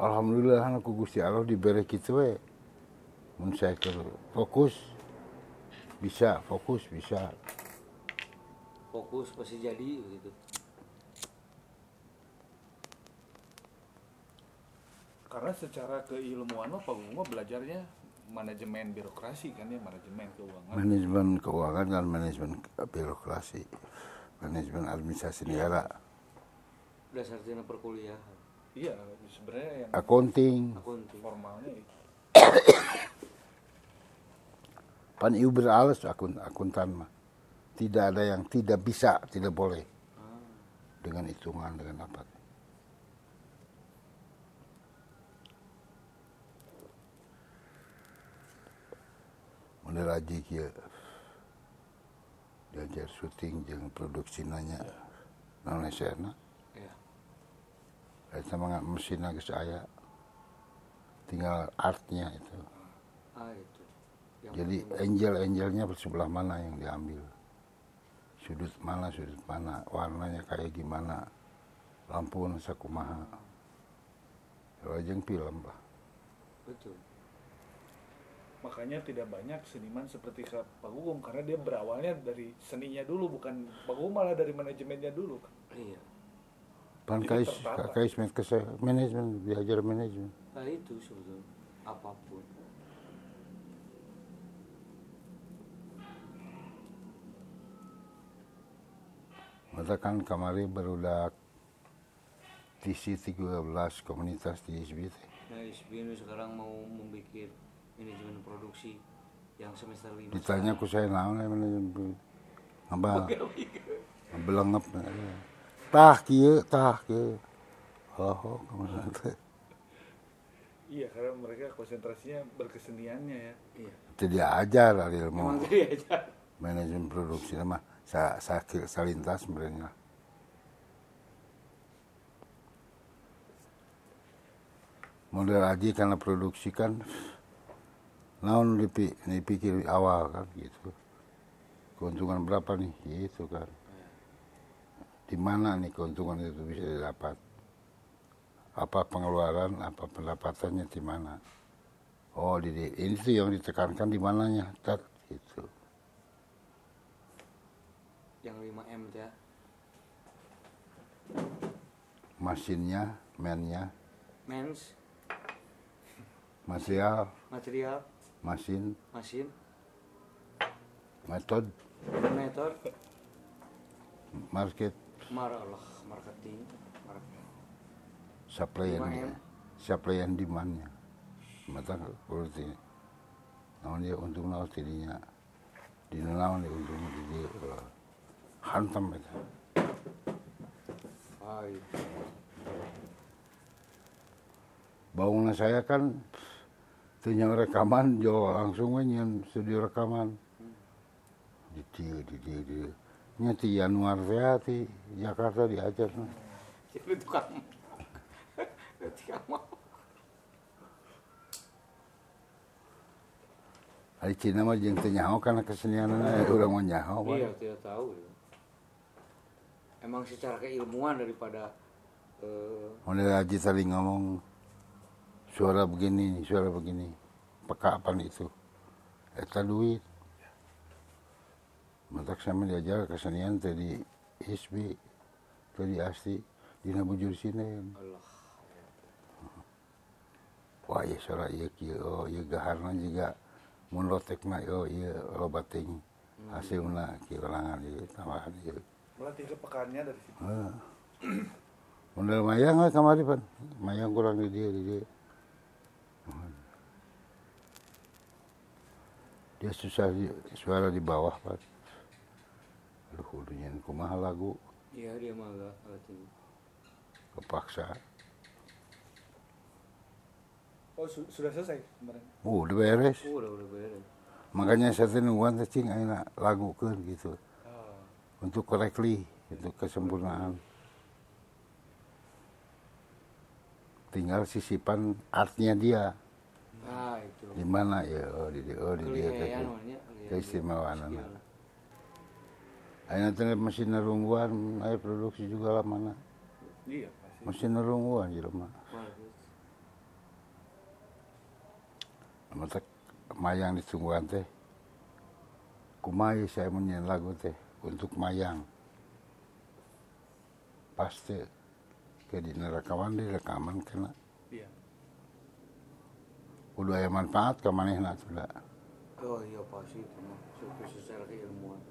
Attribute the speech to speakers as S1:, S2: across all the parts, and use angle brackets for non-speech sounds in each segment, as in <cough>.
S1: alhamdulillah aku Gusti Allah diberi kitu we. Mun saya ke fokus bisa fokus bisa.
S2: Fokus pasti jadi gitu
S3: Karena secara keilmuan Pak Gugum mah belajarnya manajemen birokrasi kan ya, manajemen keuangan.
S1: manajemen keuangan dan manajemen birokrasi. Manajemen administrasi negara.
S2: Dasarnya perkuliahan
S3: Iya, sebenarnya yang
S1: accounting.
S2: Akunting
S3: formalnya itu.
S1: pan ieu beralas akun akuntan mah. Tidak ada yang tidak bisa tidak boleh.
S2: Ah,
S1: dengan hitungan dengan apa. Model aja kia diajar syuting jeung produksi nanya. Naon esena
S2: ya
S1: eta mah mesin geus aya. Tinggal artnya itu.
S2: Ah itu. Yang
S1: jadi angel-angelnya sebelah mana yang diambil? Sudut mana sudut mana? Warnanya kayak gimana? Lampu sakumaha kalau jeung film lah
S2: betul.
S3: Makanya tidak banyak seniman seperti Kak Pak Gugum karena dia berawalnya dari seninya dulu bukan Pak Gugum malah dari manajemennya dulu.
S2: iya
S1: pan kais kais manajemen diajar manajemen
S2: nah itu sebetulnya. Apa pun.
S1: Mata kan kamari barudak TC 13 komunitas di SB teh.
S2: nah SBN sekarang mau membuat manajemen produksi yang semester lima.
S1: Ditanya ku saya naon ya manajemen apa belengep tah kieu tah kieu. Oh
S3: Iya, karena mereka konsentrasinya berkeseniannya ya.
S2: iya.
S1: Diajar dari
S2: emang
S1: ilmu
S2: tadi aja
S1: manajemen produksi mah. Sa, sa, salintas sebenarnya. Model aja karena produksi kan naon dipi, dipikir awal kan gitu. Keuntungan berapa nih? Gitu kan di mana nih keuntungan itu bisa didapat? Apa pengeluaran apa pendapatannya di mana? Oh di, di- ini tuh yang ditekankan di mananya tat gitu.
S2: Yang 5 M ya
S1: mesinnya mennya.
S2: Mens.
S1: Material.
S2: Material.
S1: Mesin.
S2: Mesin.
S1: Metode
S2: meter
S1: market
S2: mar Allah marketing. Marketing
S1: supply and
S2: 5M.
S1: supply and demandnya mata berarti naon dia untung naon tidinya di naon dia untung di dia eh, hantam
S2: itu
S1: bangunan saya kan tanya rekaman jo langsung nyeun studio rekaman. Di dia di dia di dia nya ti Januar teh ti Jakarta diajar
S2: jadi tukang <laughs> tukang mau
S1: Hari Cina mah jeung teu nyaho kana kesenian urang mah nyaho
S2: iya tidak tahu ya. emang secara keilmuan daripada eh,
S1: Model Haji tadi ngomong suara begini, suara begini. Peka apa itu? Eta duit. Mantak sama diajar kesenian tadi ISB, tadi ASTI, dina bujur sini.
S2: Allah
S1: Wah ya suara iya kieu, oh iya gaharna juga mun lotekna oh iya loba ting. Hasilna kieu langan ieu tambahan ieu.
S3: Melatih kepekaannya dari situ.
S1: Ah. Model mayang we kamari pan. Mayang kurang di dia di dia. Dia susah di- suara di bawah pan. Kudunya kumaha lagu
S2: iya dia tinggi
S1: kepaksa.
S3: Oh, su- sudah selesai kemarin.
S1: Uh, udah beres.
S2: oh, udah udah beres
S1: Makanya saya nungguan cing ayeuna lagu keur gitu.
S3: Oh.
S1: Untuk correctly, untuk kesempurnaan. Tinggal sisipan artnya dia.
S2: ah itu
S1: Di mana ya? Oh, di dia, oh, di dia. Keistimewaan anak. Ayeuna teh mesin nerungguan, aya produksi juga lah mana.
S3: Iya, pasti.
S1: Mesin nerungguan jelema.
S2: Bagus.
S1: Mata mayang ditungguan teh. Kumai saya menyanyi lagu teh untuk mayang. Pasti ke di nerakawan di rekaman kena.
S3: Iya.
S1: Udah aya manfaat ke manehna sudah.
S2: Oh iya pasti mah Suku secara keilmuan.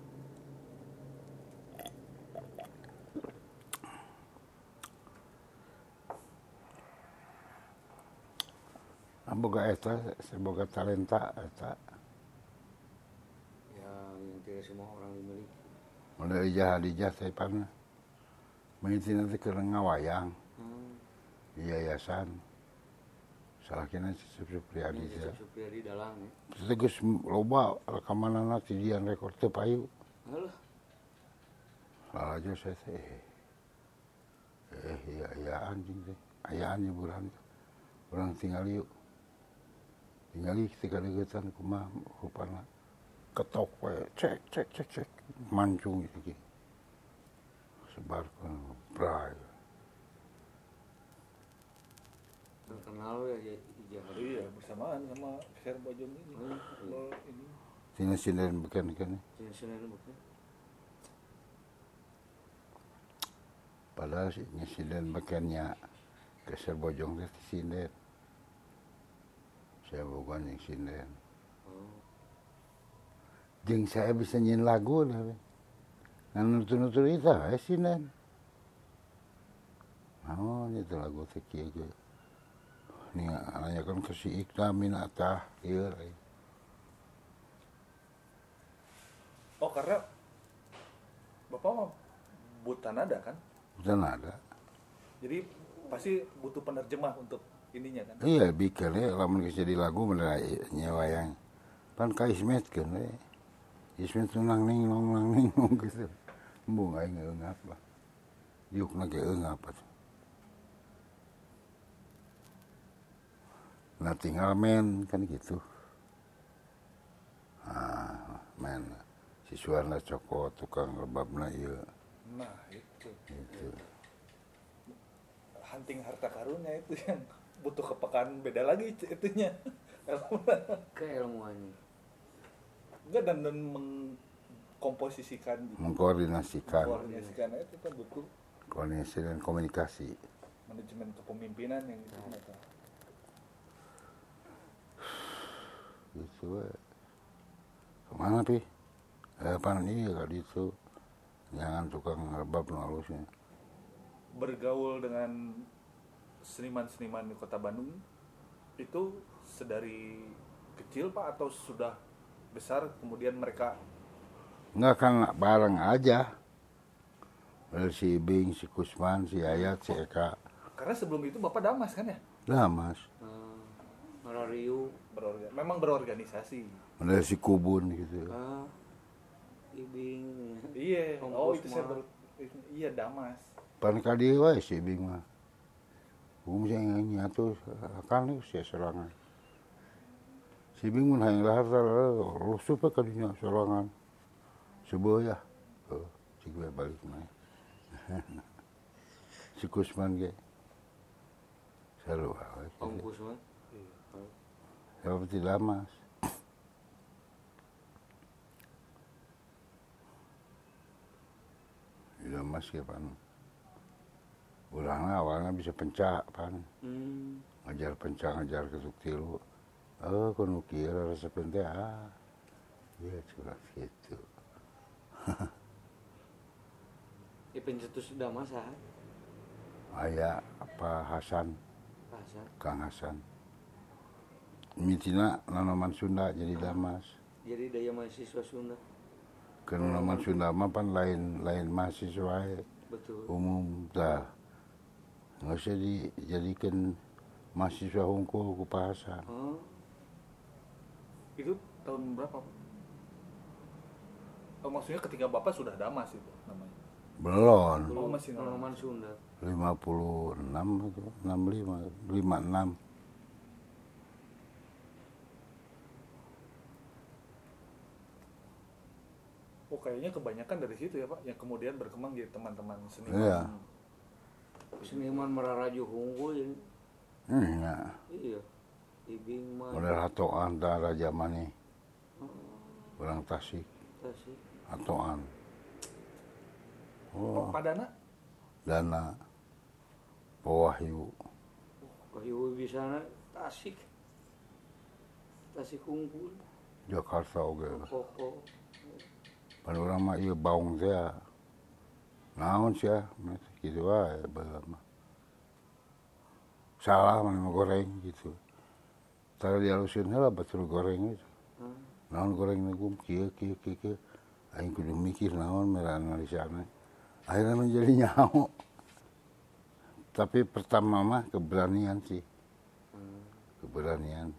S1: boga eta boga talenta eta
S2: ya yang tidak semua orang dimiliki
S1: mulai ijah adijah saya pernah meniti nanti kerengah wayang
S2: hmm.
S1: yayasan salah kena Cecep
S2: Supriyadi
S1: ya,
S2: Cecep Supriyadi dalang ya
S1: Terus loba rekaman anak tidian rekor teu payu
S2: Halo
S1: Lala aja saya teh Eh iya iya anjing teh Ayaan ya bulan Orang tinggal yuk Tinggal yuk ketika degetan kumaha rupana. Ketok we cek cek cek cek mancung gitu ki. Sebarkan bray.
S2: terkenal ya ya ya.
S3: Iya, bersamaan sama Sher Bojong ini. Kalau ini
S1: Tina sinden beken kan.
S2: Sini bukan.
S1: Padahal si sinden bekennya ke Serbojong teh sinden. Saya bukan yang sinden.
S2: Oh.
S1: Jeung saya bisa nyin lagu lah. we. Ngan nutur-nutur itu eh sinden. Oh, itu lagu teh kieu ge. Nih ananya kan ke si Ikna Minatah ieu lain.
S3: Oh, karena Bapak mah buta nada kan?
S1: Bukan ada.
S3: Jadi pasti butuh penerjemah untuk ininya kan?
S1: Iya, bikin ya, lamun geus jadi lagu bener nyewa yang. Pan ka Ismet kan we. Ismet tuh nang ning nong nang ning <laughs> nong gitu. Embung aing ngeungap lah. Yukna ge eungap. Nah tinggal men kan gitu. Ah, men. Si Suarna Coko tukang rebabna ieu
S3: Nah, itu.
S1: gitu.
S3: Hunting harta karunnya itu yang butuh kepekaan beda lagi itu- itunya. <laughs>
S2: Keilmuannya.
S3: Enggak dan, dan mengkomposisikan gitu.
S1: Mengkoordinasikan
S3: Koordinasikan itu kan butuh
S1: koordinasi dan komunikasi.
S3: manajemen kepemimpinan yang itu ternyata.
S1: gitu we. ke mana pi eh pan iya kali itu jangan tukang rebab nu halusnya
S3: bergaul dengan seniman-seniman di kota Bandung itu sedari kecil pak atau sudah besar kemudian mereka
S1: enggak kan bareng aja Dari si Bing, si Kusman, si Ayat, si Eka
S3: karena sebelum itu bapak damas kan ya
S1: lah mas
S2: Hmm. Marariu.
S3: Berorga- memang berorganisasi
S1: dari si Kubun gitu
S2: Ah. Ibing. ya.
S3: iya oh itu saya baru iya damas
S1: pan kadi wae si Bing mah Hukum saya nyatu akan nih saya serangan si Bing mun hayang lahar lu supa kadinya serangan sebuah ya oh, cik gue balik mah. <laughs> Si Kusman ge. Selalu awet
S2: Om Kusman.
S1: ya tidak <clears throat> mas tidak mas ya Urangna awalnya bisa pencak pan
S2: Hmm.
S1: ngajar pencak ngajar ketuk tilu oh kuno kira rasa teh ah iya curhat gitu <laughs>
S2: Ya pencetus sudah masa.
S1: ayah apa Hasan
S2: Rasa.
S1: Kang Hasan mitina nanaman Sunda jadi damas
S2: Jadi daya mahasiswa Sunda.
S1: Kan nanaman Sunda mah pan lain lain mahasiswa.
S2: Betul.
S1: umum dah nggak usah dijadikan mahasiswa hukum ku Pak Hasan
S2: Oh.
S3: itu tahun berapa Pak? oh, maksudnya ketika bapak sudah damas itu namanya
S1: belum
S3: Oh, masih
S2: Tanaman Sunda.
S1: 56 atau 65 56
S3: oh kayaknya kebanyakan dari situ ya pak yang kemudian berkembang jadi teman-teman seniman
S1: Iya.
S2: seniman meraraju hunggul ini.
S1: Hmm, ya.
S2: Iya. Ibing mah.
S1: Mulai hatoan da raja mani. Oh. Orang Tasik.
S2: Tasik.
S1: Hatoan.
S3: Oh.
S1: oh.
S3: Padana?
S1: Dana. Powahyu.
S2: Powahyu bisa Tasik. Tasik unggul.
S1: Jakarta oge.
S2: Okay.
S1: Oh, oh, oh. Pada orang mah iya baung teh naon sia? Gitu wae baheula mah salah mana mah goreng gitu. Tara dialusin heula batur goreng itu.
S2: Hmm.
S1: naon goreng nagum kieu kieu kieu kieu. Aing kudu mikir naon merah analisana akhirnya menjadi <laughs> nyaho. Tapi pertama mah keberanian sih.
S2: Hmm.
S1: keberanian.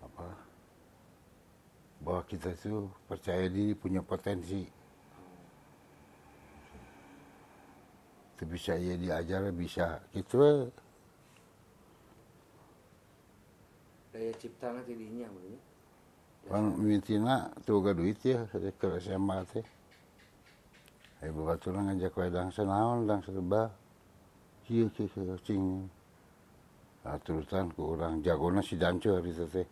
S1: Apa? Bahwa kita itu percaya diri punya potensi itu bisa ya diajar bisa. Gitu. We.
S2: Daya ciptana tidinya bener.
S1: kan mitina tuh gak duit ya. Ke SMA teh. Ibu baturan ngajak wae dangsa naon dangsa tebal. Kieu kieu kieu cing. Nah, terusan ku urang jagona si Danco hari itu teh.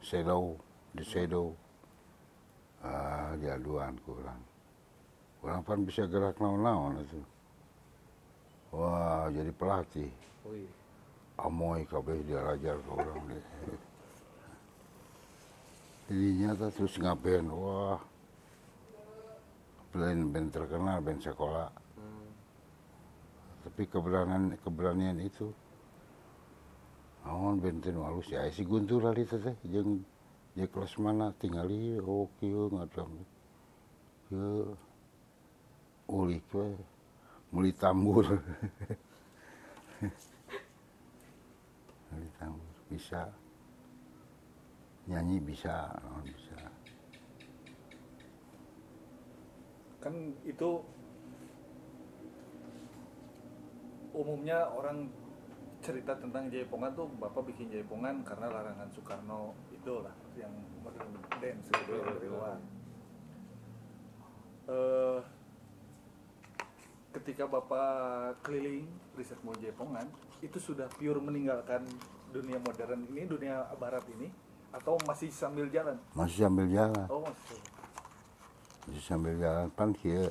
S1: Shadow di shadow. Ah diaduan ku urang urang pan bisa gerak naon-naon itu wah jadi pelatih
S2: Wih.
S1: amoy kabeh dia ajar ke orang deh. Jadinya tuh terus ngapain, wah band band terkenal band sekolah.
S2: Hmm.
S1: Tapi keberanian keberanian itu, naon band teh nu alus ya si Guntur teh teh jeung di kelas mana tinggali oh kieu ngadam. Kieu ulik we muli tambur. muli tambur bisa nyanyi bisa naon bisa
S3: kan itu umumnya orang cerita tentang Jaipongan tuh bapak bikin Jaipongan karena larangan Soekarno itu lah yang modern dance gitu yang dari luar. Eh, ketika bapak keliling riset mau Jaipongan itu sudah pure meninggalkan dunia modern ini dunia barat ini atau masih sambil jalan?
S1: masih sambil jalan
S3: Oh masih.
S1: masih sambil jalan pan kieu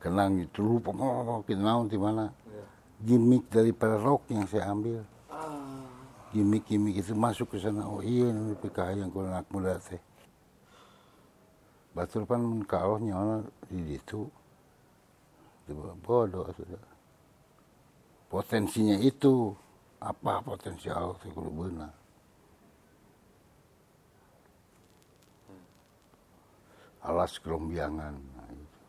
S1: kenang itu lupa oh, kita naon di mana
S2: Ya.
S1: gimmick daripada rock yang saya ambil
S2: Ah.
S1: gimmick-gimmick itu masuk ke sana oh iya ini PKH yang kurang anak muda teh batur pan kalau nyawa di itu bodoh sudah potensinya itu apa potensial teh kudu beunang alas kelombiangan nah, itu.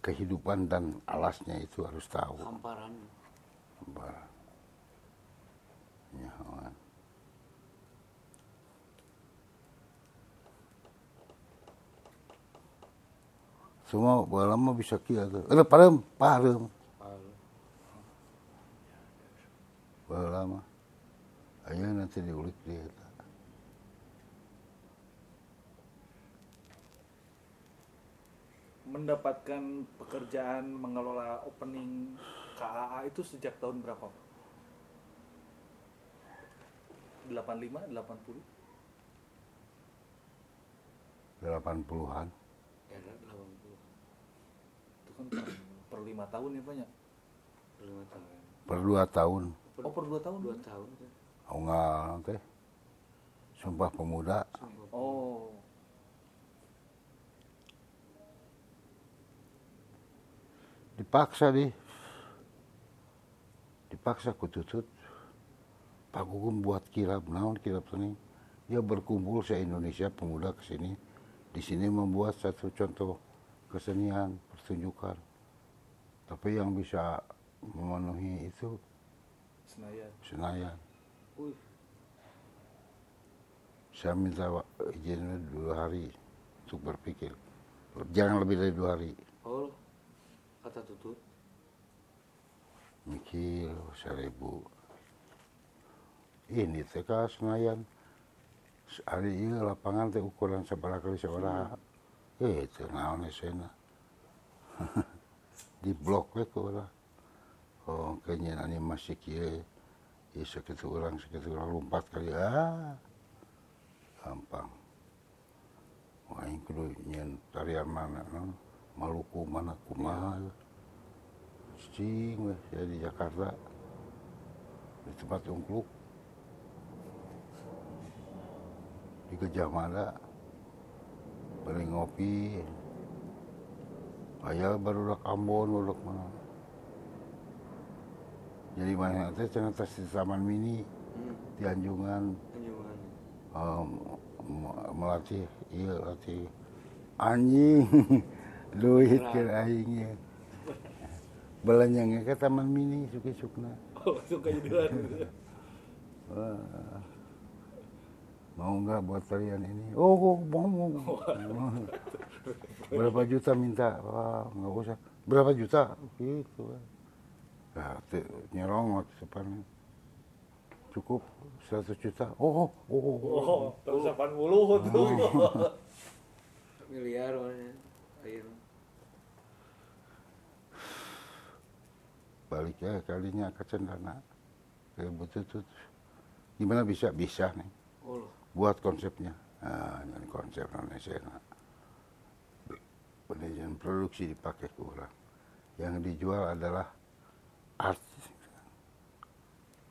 S1: kehidupan dan alasnya itu harus tahu
S2: Hamparan.
S1: Bar. Ya, man. Semua lama bisa kia tuh. Ada parem, parem. Lama. Ayo nanti diulik dia.
S3: mendapatkan pekerjaan mengelola opening KAA itu sejak tahun berapa? 85, 80?
S1: 80-an.
S2: Era 80.
S3: Itu kan per, lima tahun ya banyak.
S2: Lima tahun.
S1: Per dua tahun.
S3: Oh per dua tahun?
S2: Dua tahun.
S1: Oh enggak, teh. Sumpah pemuda.
S3: Oh,
S1: Dipaksa di. Dipaksa ku tutut. Pak Gugum buat kirab, naon kirab seni. Dia berkumpul se Indonesia pemuda ke sini. Di sini membuat satu contoh kesenian, pertunjukan. Tapi yang bisa memenuhi itu
S3: Senayan.
S1: Senayan. Saya minta izin dua hari untuk berpikir. Jangan lebih dari dua hari.
S2: Oh. Kata tutut.
S1: Mikir seribu. Ini ka Senayan. Hari ini lapangan teh ukuran seberapa kali seberapa. Eh, itu naon esena. Di blok we ke urang oh kayaknya animasi kieu ieu sakitu urang sakitu urang lompat kali. Ah gampang. Wah, aing kudu nyen tarian mana no? Maluku mana kumaha? Cing weh saya di Jakarta. Di tempat ungkluk di Gejah Mada beli ngopi Aya baru udah Ambon baru mana. Jadi mana teh cenah di Taman Mini
S2: Hmm,
S1: di Anjungan.
S2: Anjungan.
S1: um, melatih iya latih. Anjing <laughs> duit ke aing ya belanja ke taman mini suki sukna.
S3: Oh, suka.
S1: Wah. <laughs> mau nggak buat kalian ini? Oh kok mau mau berapa juta minta? Wah nggak usah. Berapa juta? Gitu. Nah, te- nyerong waktu depan. Cukup 100 juta. Oh oh oh, oh.
S3: Oh, terus 80 tuh.
S2: Miliar mana?
S1: Balik ya kalinya ke cendana. Ke bututut gimana bisa? Bisa nih
S2: Oh, loh.
S1: Buat konsepnya. Nah ini konsep Indonesia manajemen produksi dipakai ke orang. Yang dijual adalah artis.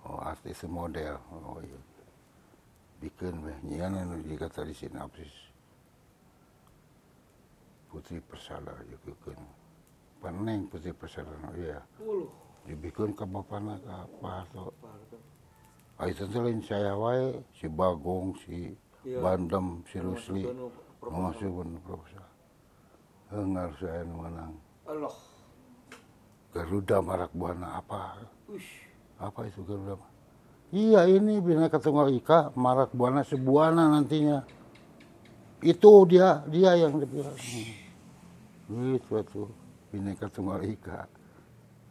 S1: Oh artis model. Oh iya. Bikin nyian anu dikata di sinapsis Putri Persada juga kan Peneng Putri Persada oh iya. Dibikin ke bapana ke apa atau Itu tuh lain saya wae si Bagong, si
S2: Iya.
S1: Bandem, si Rusli,
S2: Memasukkan proposal.
S1: Enggak saya menang.
S2: Allah.
S1: Garuda Marak Buana apa?
S2: Ush.
S1: Apa itu Garuda? Iya ini Bineka Tunggal Ika Marak Buana sebuana nantinya. Itu dia dia yang dibilang. Itu tuh Bineka Tunggal Ika.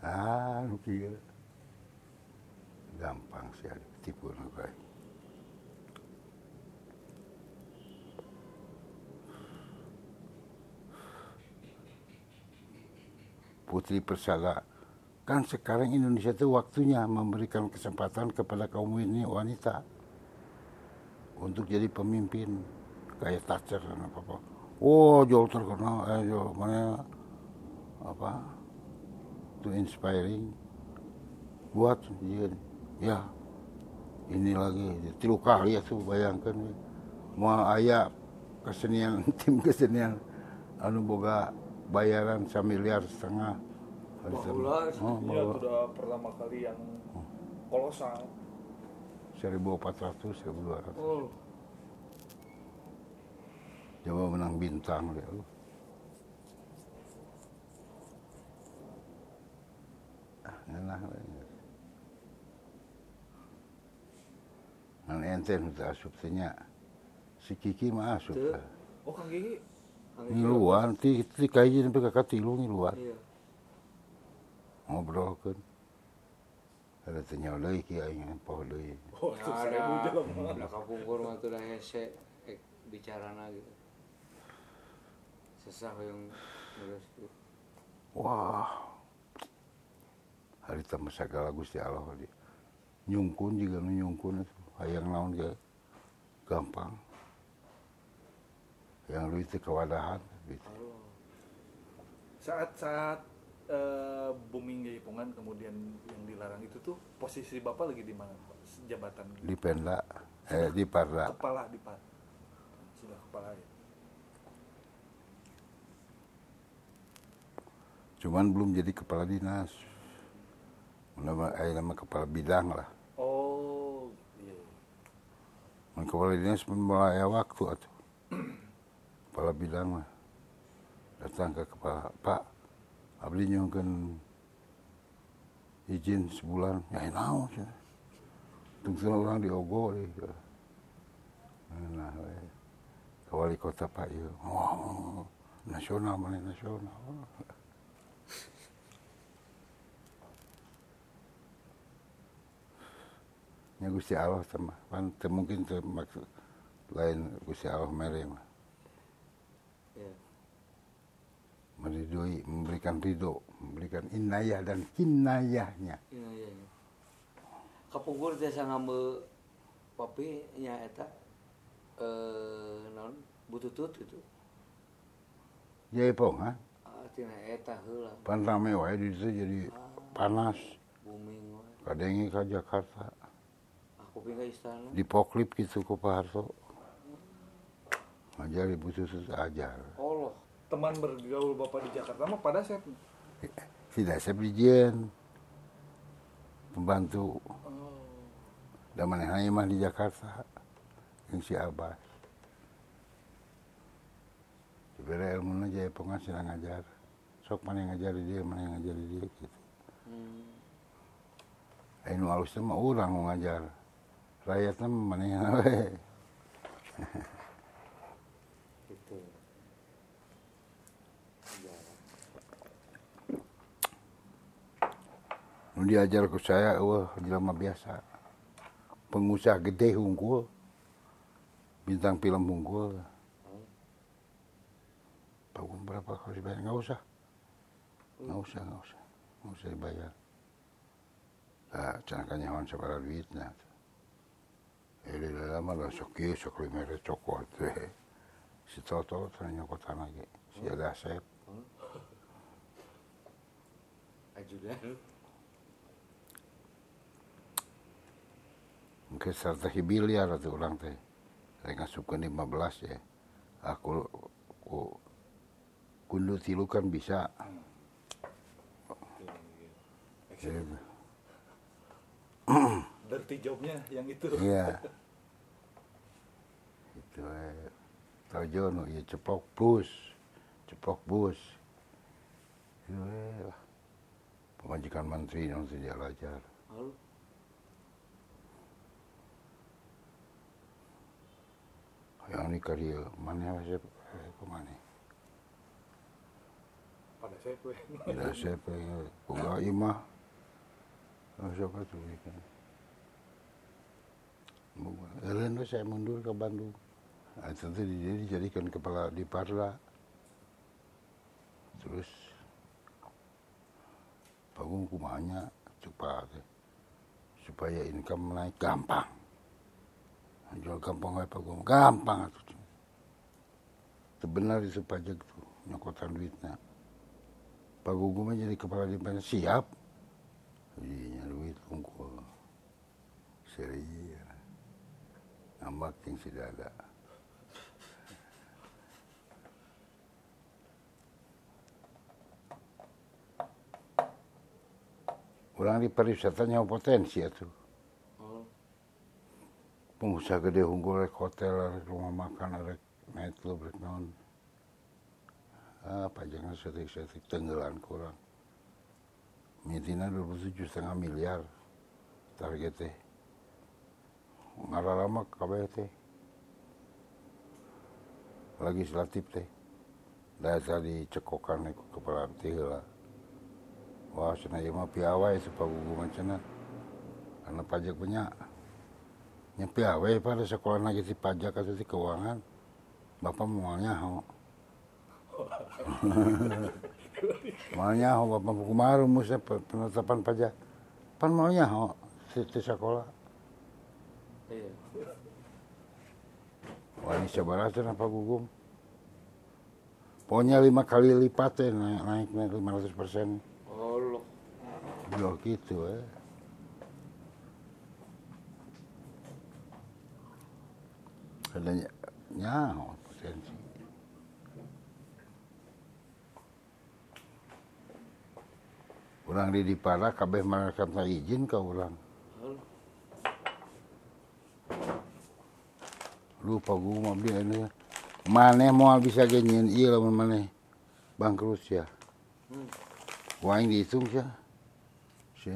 S1: Ah, kieu. Gampang sih Putri Persada. Kan sekarang Indonesia itu waktunya memberikan kesempatan kepada kaum ini wanita untuk jadi pemimpin kayak Thatcher dan apa apa. Oh, jauh terkenal, eh, jauh mana apa? Itu inspiring buat dia ya ini lagi tilu kali ya tuh bayangkan mau ayah kesenian <laughs> tim kesenian anu boga bayaran miliar setengah. Sabtu. oh, bawa
S3: sudah pertama kali yang kolosal.
S1: 1400 1200
S2: Oh.
S1: coba menang bintang dia lu. Nang ente nu teu asup teh nya. Si Kiki mah asup.
S2: Teu.
S3: Oh Kang
S2: Kiki.
S1: Ngiluan, ti ti kaiji sampai kakak tilu ngiluan.
S2: Iya.
S1: Ngobrol kan. Ada tanya lagi kia ingin poh lagi.
S3: Oh,
S2: ada.
S3: Nah,
S2: hmm, kapungkur mah tuh dah hese bicarana gitu. Sesah yang nulis itu.
S1: Wah. Hari tambah segala Gusti Allah dia. Nyungkun juga nyungkun itu. Hayang naon ge gampang yang lu itu kewadahan gitu.
S2: Allah.
S3: Saat saat eh, booming Jaipongan kemudian yang dilarang itu tuh posisi Bapak lagi di mana? Jabatan
S1: di Penda eh di Parda
S3: kepala di Pak. Sudah kepala ya.
S1: cuman belum jadi kepala dinas nama eh, nama kepala bidang lah
S3: Oh.
S1: Mun kepala dinas pun mulai waktu atuh. Kepala bidang datang ke kepala Pak abdi nyungkeun izin sebulan ya naon sih. Tunggu orang diogo deh. Nah, wali kota Pak ieu. Oh, nasional mana nasional. Ya Gusti Allah sama, kan mungkin teu maksud lain Gusti Allah mere mah.
S2: Ya.
S1: meridoi memberikan ridho memberikan inayah dan kinayahnya
S2: iya. Kapungkur teh sangambe papi nya eta eh naon bututut gitu.
S1: Jaipong ha
S2: Ah tina eta heula
S1: pan rame wae di situ jadi panas
S2: booming wae.
S1: kadengi ke Jakarta. Di poklip gitu ku Pak Harto. Ngajar ibu susu ajar.
S2: Allah.
S3: teman bergaul bapak di Jakarta mah pada saya
S1: tidak saya bijian pembantu.
S3: Oh,
S1: dan mana mah di Jakarta. Yang si Abbas. Sebenarnya ilmu aja ya pengasih ngajar. Sok mana yang ngajari dia mana yang ngajari dia gitu.
S2: Hmm.
S1: Ainu alusnya mah orang mau ngajar rakyatnya yang we.
S2: Gitu.
S1: Diajar ke saya, wah jelema biasa. Pengusaha gede unggul. Bintang film unggul. Bangun berapa kalau dibayar? Nggak usah. Nggak usah, nggak usah. Nggak usah dibayar. Nah, canakan nyawan sabara duitnya. Eh, di lama lah sok ieu sok lima ratus cokot. Si Toto tanya nyokotan lagi. Si ada asep.
S2: Ajudan.
S1: Mungkin strategi biliar atau orang teh. Saya ngasupkan 15 ya. Aku, aku kundu tilu kan bisa. Jadi,
S3: dirty jobnya yang itu
S1: Iya. Itu eh. Tojo no, ya ceplok bus. Ceplok bus. Itu eh. Pemajikan menteri yang tidak belajar.
S2: Lalu
S1: Yang ini karya mana saya ke mana?
S3: pada saya
S1: Tidak saya imah. Oh, siapa tuh? Eren saya mundur ke Bandung. Nah, tentu dia dijadikan kepala di Parla. Terus bangun kumanya cepat supaya income naik gampang. Jual gampang aja pagum gampang atuh. Sebenar itu pajak tuh nyokotan duitnya. Pagugum jadi kepala dinas siap. Iya duit unggul. Serius. Ngambak yang sudah ada. Orang di pariwisatanya potensi ya tuh.
S2: oh,
S1: pengusaha gede unggul rek hotel rek rumah makan rek nightclub rek naon ah pajangan setik-setik tenggelan kurang mitina 27 setengah miliar target teh ngarah lama kabeh teh legislatif teh. Dari tadi cekokan ku kepala teh lah. Wah cenah ieu mah piawai supaya guguman cenah karena pajak banyak nyepi awe pada sekolah lagi si pajak atau si keuangan. Bapak mau nyaho. <laughs> Mau nyaho bapak kemarin musa penetapan pajak. Pan mau nyaho si, si sekolah
S2: iya.
S1: wah ini sebaratan apa gugum pokoknya lima kali lipat ya naik naik naik lima ratus persen
S2: Allah.
S1: Yo gitu eh ada ny- nyaho potensi Orang di Dipara kabeh mereka izin ke orang. Lupa gue mau beli ini. Mana mau bisa genyen iya lamun mana bangkrut ya.
S2: Hmm.
S1: Yang dihitung ya. Sih,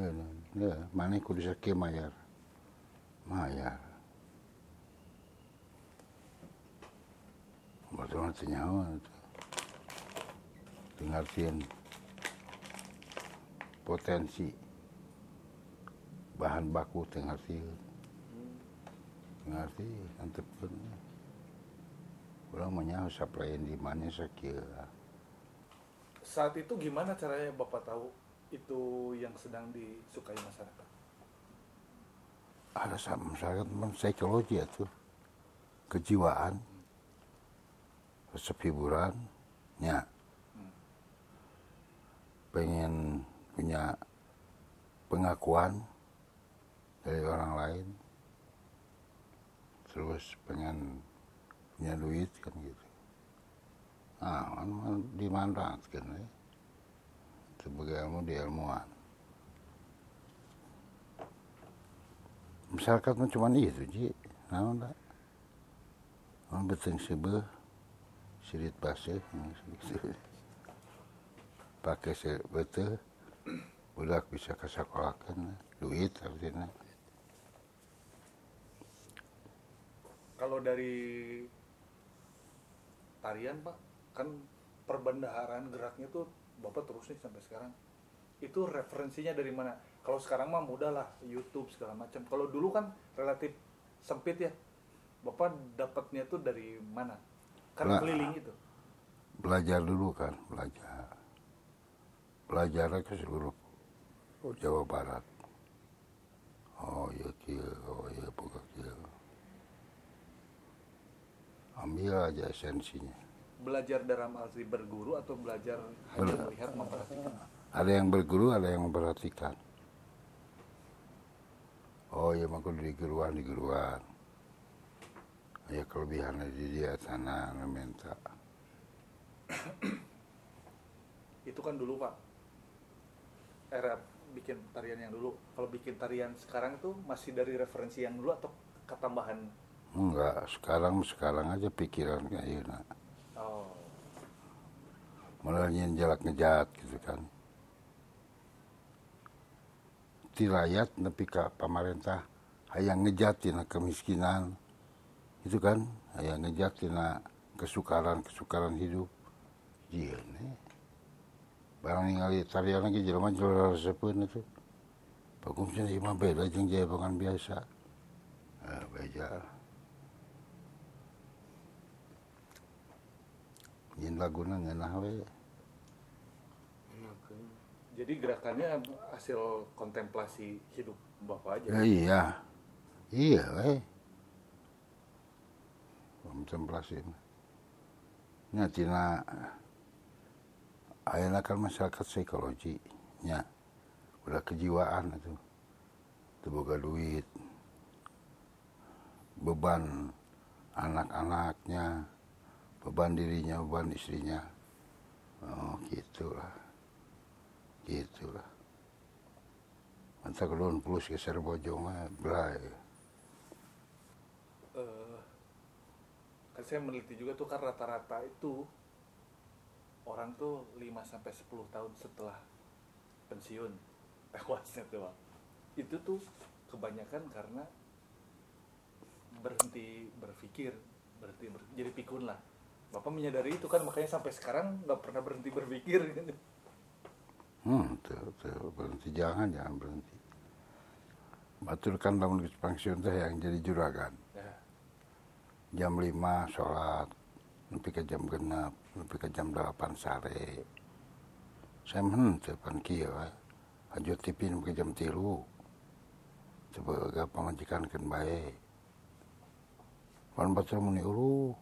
S1: ya, mana kudu sakit mayar. Mayar. Betul nanti nyawa itu. Dengartiin potensi bahan baku dengartiin. Ngerti, antepkeun. Urang mah nyaho supply di mana sakit.
S3: saat itu gimana caranya bapak tahu itu yang sedang disukai masyarakat?
S1: Ada sama masyarakat memang psikologi itu. Kejiwaan. Resep hiburan ya pengen punya pengakuan dari orang lain terus pengen punya duit kan gitu. Nah kan dimanfaatkan ya. Sebagai ilmu di ilmuwan. Masyarakat mah cuma itu ji. Naon tak Orang beteng sebeh sirit basah gitu. pakai sebetulnya budak bisa kasakolakan duit artinya
S3: kalau dari tarian pak kan perbendaharaan geraknya tuh bapak terus nih sampai sekarang. Itu referensinya dari mana? Kalau sekarang mah mudah lah YouTube segala macam. Kalau dulu kan relatif sempit ya. Bapak dapatnya tuh dari mana? Karena
S1: Lah.
S3: keliling itu.
S1: belajar dulu kan belajar. Belajar ke seluruh Jawa Barat. Oh iya kieu oh iya boga kieu ambil aja esensinya.
S3: Belajar dalam arti berguru atau belajar hanya
S1: Ber-
S3: melihat memperhatikan?
S1: Ada yang berguru ada yang memperhatikan. Oh mah kudu di geruan di geruan ya kelebihannya di dia sana minta. <coughs>
S3: Itu kan dulu pak. Era bikin tarian yang dulu. Kalau bikin tarian sekarang tuh masih dari referensi yang dulu atau ketambahan
S1: enggak sekarang sekarang aja pikiran kayak gitu
S3: oh.
S1: Malah nyen jalak ngejat gitu kan. Ti rakyat nepi ka pamarentah hayang ngejat tina kemiskinan. Itu kan? Hayang ngejat tina kesukaran kesukaran hidup. Iya nih barang ningali tarian lagi jelema jelema resepeun itu. Bagusnya ieu mah beda jeung jayabangan biasa. Ah beda laguna ngeunah we.
S2: Enakeun.
S3: jadi gerakannya hasil kontemplasi hidup bapak aja
S1: Ya, iya. Iya, we. Kontemplasi. Nya tina ayeuna kan masyarakat psikologi nya udah kejiwaan itu boga duit beban anak-anaknya beban dirinya beban istrinya. Oh gitulah. Gitulah. Mantap kedon plus geser bojong mah belai
S3: Eh, kan saya meneliti juga tuh kan rata-rata itu orang tuh 5 sampai 10 tahun setelah pensiun. <laughs> Tewasnya tuh itu tuh kebanyakan karena berhenti berpikir berhenti ber- jadi pikun lah bapak menyadari itu kan makanya sampai sekarang nggak pernah berhenti berpikir gitu.
S1: Hmm, tuh, tuh, berhenti jangan, jangan berhenti. Batur kan bangun pensiun teh yang jadi juragan.
S3: ya
S1: Jam 5 sholat, nepi ke jam genap, nepi ke jam 8 sare. Saya henteu pan kieu. Ajo TV nepi ke jam 3. Coba gak pamajikan kan bae. Pan batur muni uru.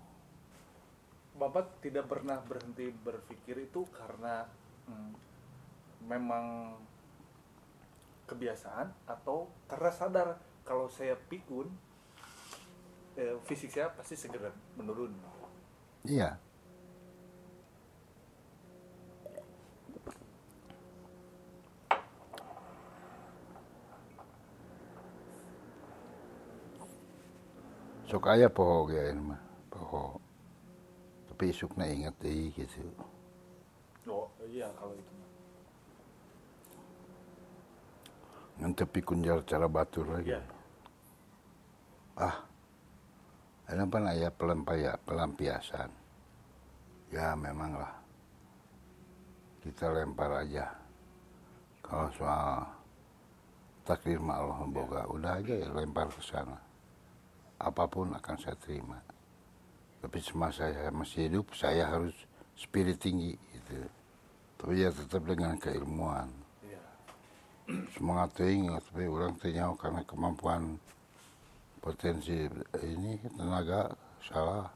S3: Bapak tidak pernah berhenti berpikir itu karena hmm, memang kebiasaan atau karena sadar kalau saya pikun eh, fisik saya pasti segera menurun.
S1: Iya. Sok aya poho ge mah, poho. Isuk na ingat deui gitu.
S3: Oh iya kalau itu.
S1: Ngan tepi kunjar cara batur lagi.
S3: Iya.
S1: Ah. Ada apa aya pelampaya, pelampiasan. Ya memanglah. Kita lempar aja. Kalau soal takdir Allah boga, udah aja ya lempar ke sana. Apa pun akan saya terima. Tapi semasa saya masih hidup, saya harus spirit tinggi gitu. tapi ya tetap dengan keilmuan
S3: Iya.
S1: semangat ting tapi orang ternyata karena kemampuan potensi ini tenaga salah